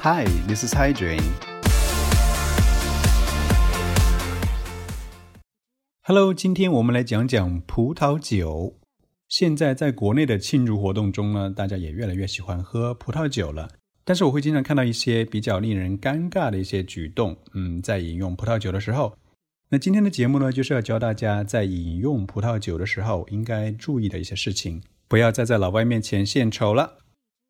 Hi, this is Hydrin. Hello，今天我们来讲讲葡萄酒。现在在国内的庆祝活动中呢，大家也越来越喜欢喝葡萄酒了。但是我会经常看到一些比较令人尴尬的一些举动，嗯，在饮用葡萄酒的时候。那今天的节目呢，就是要教大家在饮用葡萄酒的时候应该注意的一些事情，不要再在老外面前献丑了。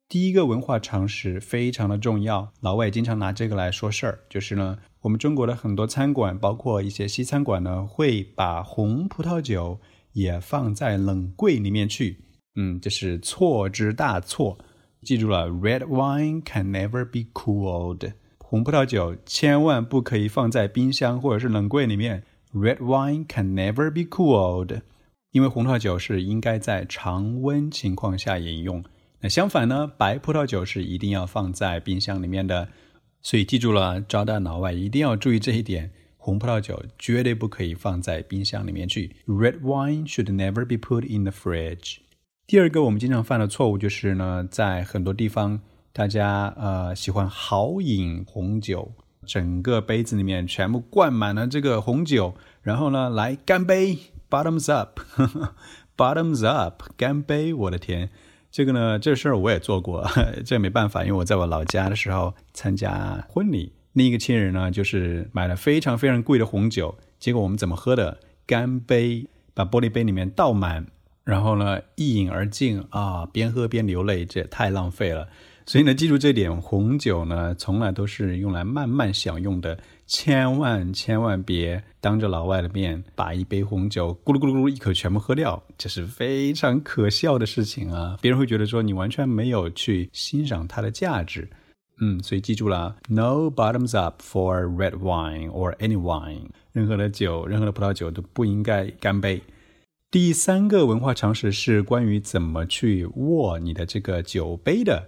第一个文化常识非常的重要，老外经常拿这个来说事儿，就是呢，我们中国的很多餐馆，包括一些西餐馆呢，会把红葡萄酒也放在冷柜里面去。嗯，这是错之大错。记住了，Red wine can never be cooled。红葡萄酒千万不可以放在冰箱或者是冷柜里面。Red wine can never be cooled，因为红葡萄酒是应该在常温情况下饮用。那相反呢，白葡萄酒是一定要放在冰箱里面的。所以记住了，招待老外一定要注意这一点。红葡萄酒绝对不可以放在冰箱里面去。Red wine should never be put in the fridge。第二个我们经常犯的错误就是呢，在很多地方。大家呃喜欢豪饮红酒，整个杯子里面全部灌满了这个红酒，然后呢来干杯，bottoms up，bottoms up，干杯！我的天，这个呢这事儿我也做过，这没办法，因为我在我老家的时候参加婚礼，另一个亲人呢就是买了非常非常贵的红酒，结果我们怎么喝的？干杯，把玻璃杯里面倒满，然后呢一饮而尽啊，边喝边流泪，这也太浪费了。所以呢，记住这点，红酒呢从来都是用来慢慢享用的，千万千万别当着老外的面把一杯红酒咕噜咕噜咕噜一口全部喝掉，这是非常可笑的事情啊！别人会觉得说你完全没有去欣赏它的价值。嗯，所以记住了，No bottoms up for red wine or any wine，任何的酒，任何的葡萄酒都不应该干杯。第三个文化常识是关于怎么去握你的这个酒杯的。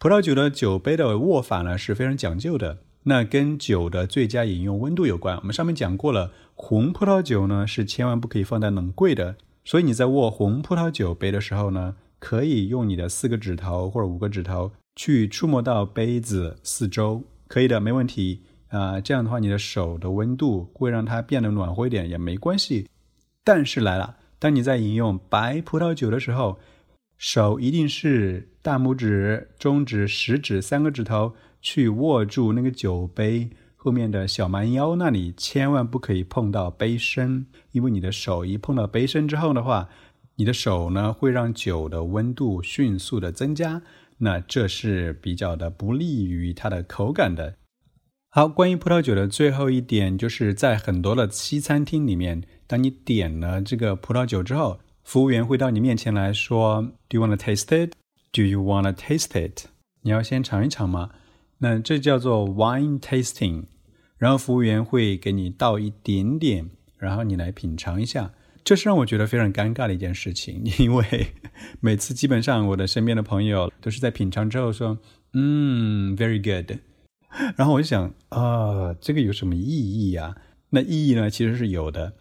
葡萄酒的酒杯的握法呢是非常讲究的，那跟酒的最佳饮用温度有关。我们上面讲过了，红葡萄酒呢是千万不可以放在冷柜的，所以你在握红葡萄酒杯的时候呢，可以用你的四个指头或者五个指头去触摸到杯子四周，可以的，没问题啊。这样的话，你的手的温度会让它变得暖和一点，也没关系。但是来了，当你在饮用白葡萄酒的时候，手一定是大拇指、中指、食指三个指头去握住那个酒杯后面的小蛮腰那里，千万不可以碰到杯身，因为你的手一碰到杯身之后的话，你的手呢会让酒的温度迅速的增加，那这是比较的不利于它的口感的。好，关于葡萄酒的最后一点，就是在很多的西餐厅里面，当你点了这个葡萄酒之后。服务员会到你面前来说：“Do you want to taste it? Do you want to taste it？” 你要先尝一尝吗？那这叫做 wine tasting。然后服务员会给你倒一点点，然后你来品尝一下。这是让我觉得非常尴尬的一件事情，因为每次基本上我的身边的朋友都是在品尝之后说：“嗯，very good。”然后我就想啊，这个有什么意义呀？那意义呢，其实是有的。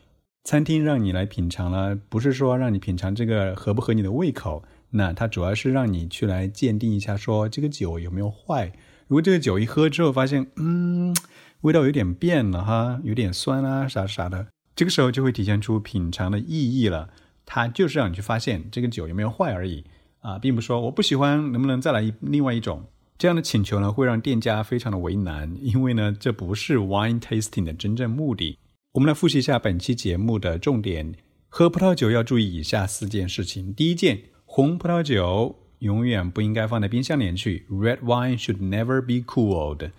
餐厅让你来品尝了，不是说让你品尝这个合不合你的胃口，那它主要是让你去来鉴定一下，说这个酒有没有坏。如果这个酒一喝之后发现，嗯，味道有点变了哈，有点酸啊，啥啥的，这个时候就会体现出品尝的意义了。它就是让你去发现这个酒有没有坏而已啊，并不说我不喜欢，能不能再来一另外一种这样的请求呢？会让店家非常的为难，因为呢，这不是 wine tasting 的真正目的。我们来复习一下本期节目的重点：喝葡萄酒要注意以下四件事情。第一件，红葡萄酒永远不应该放在冰箱里去，Red wine should never be cooled。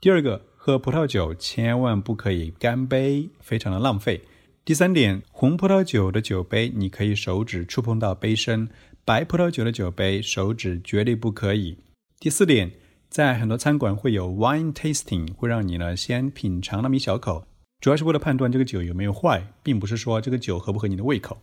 第二个，喝葡萄酒千万不可以干杯，非常的浪费。第三点，红葡萄酒的酒杯你可以手指触碰到杯身，白葡萄酒的酒杯手指绝对不可以。第四点，在很多餐馆会有 wine tasting，会让你呢先品尝那么一小口。主要是为了判断这个酒有没有坏，并不是说这个酒合不合你的胃口。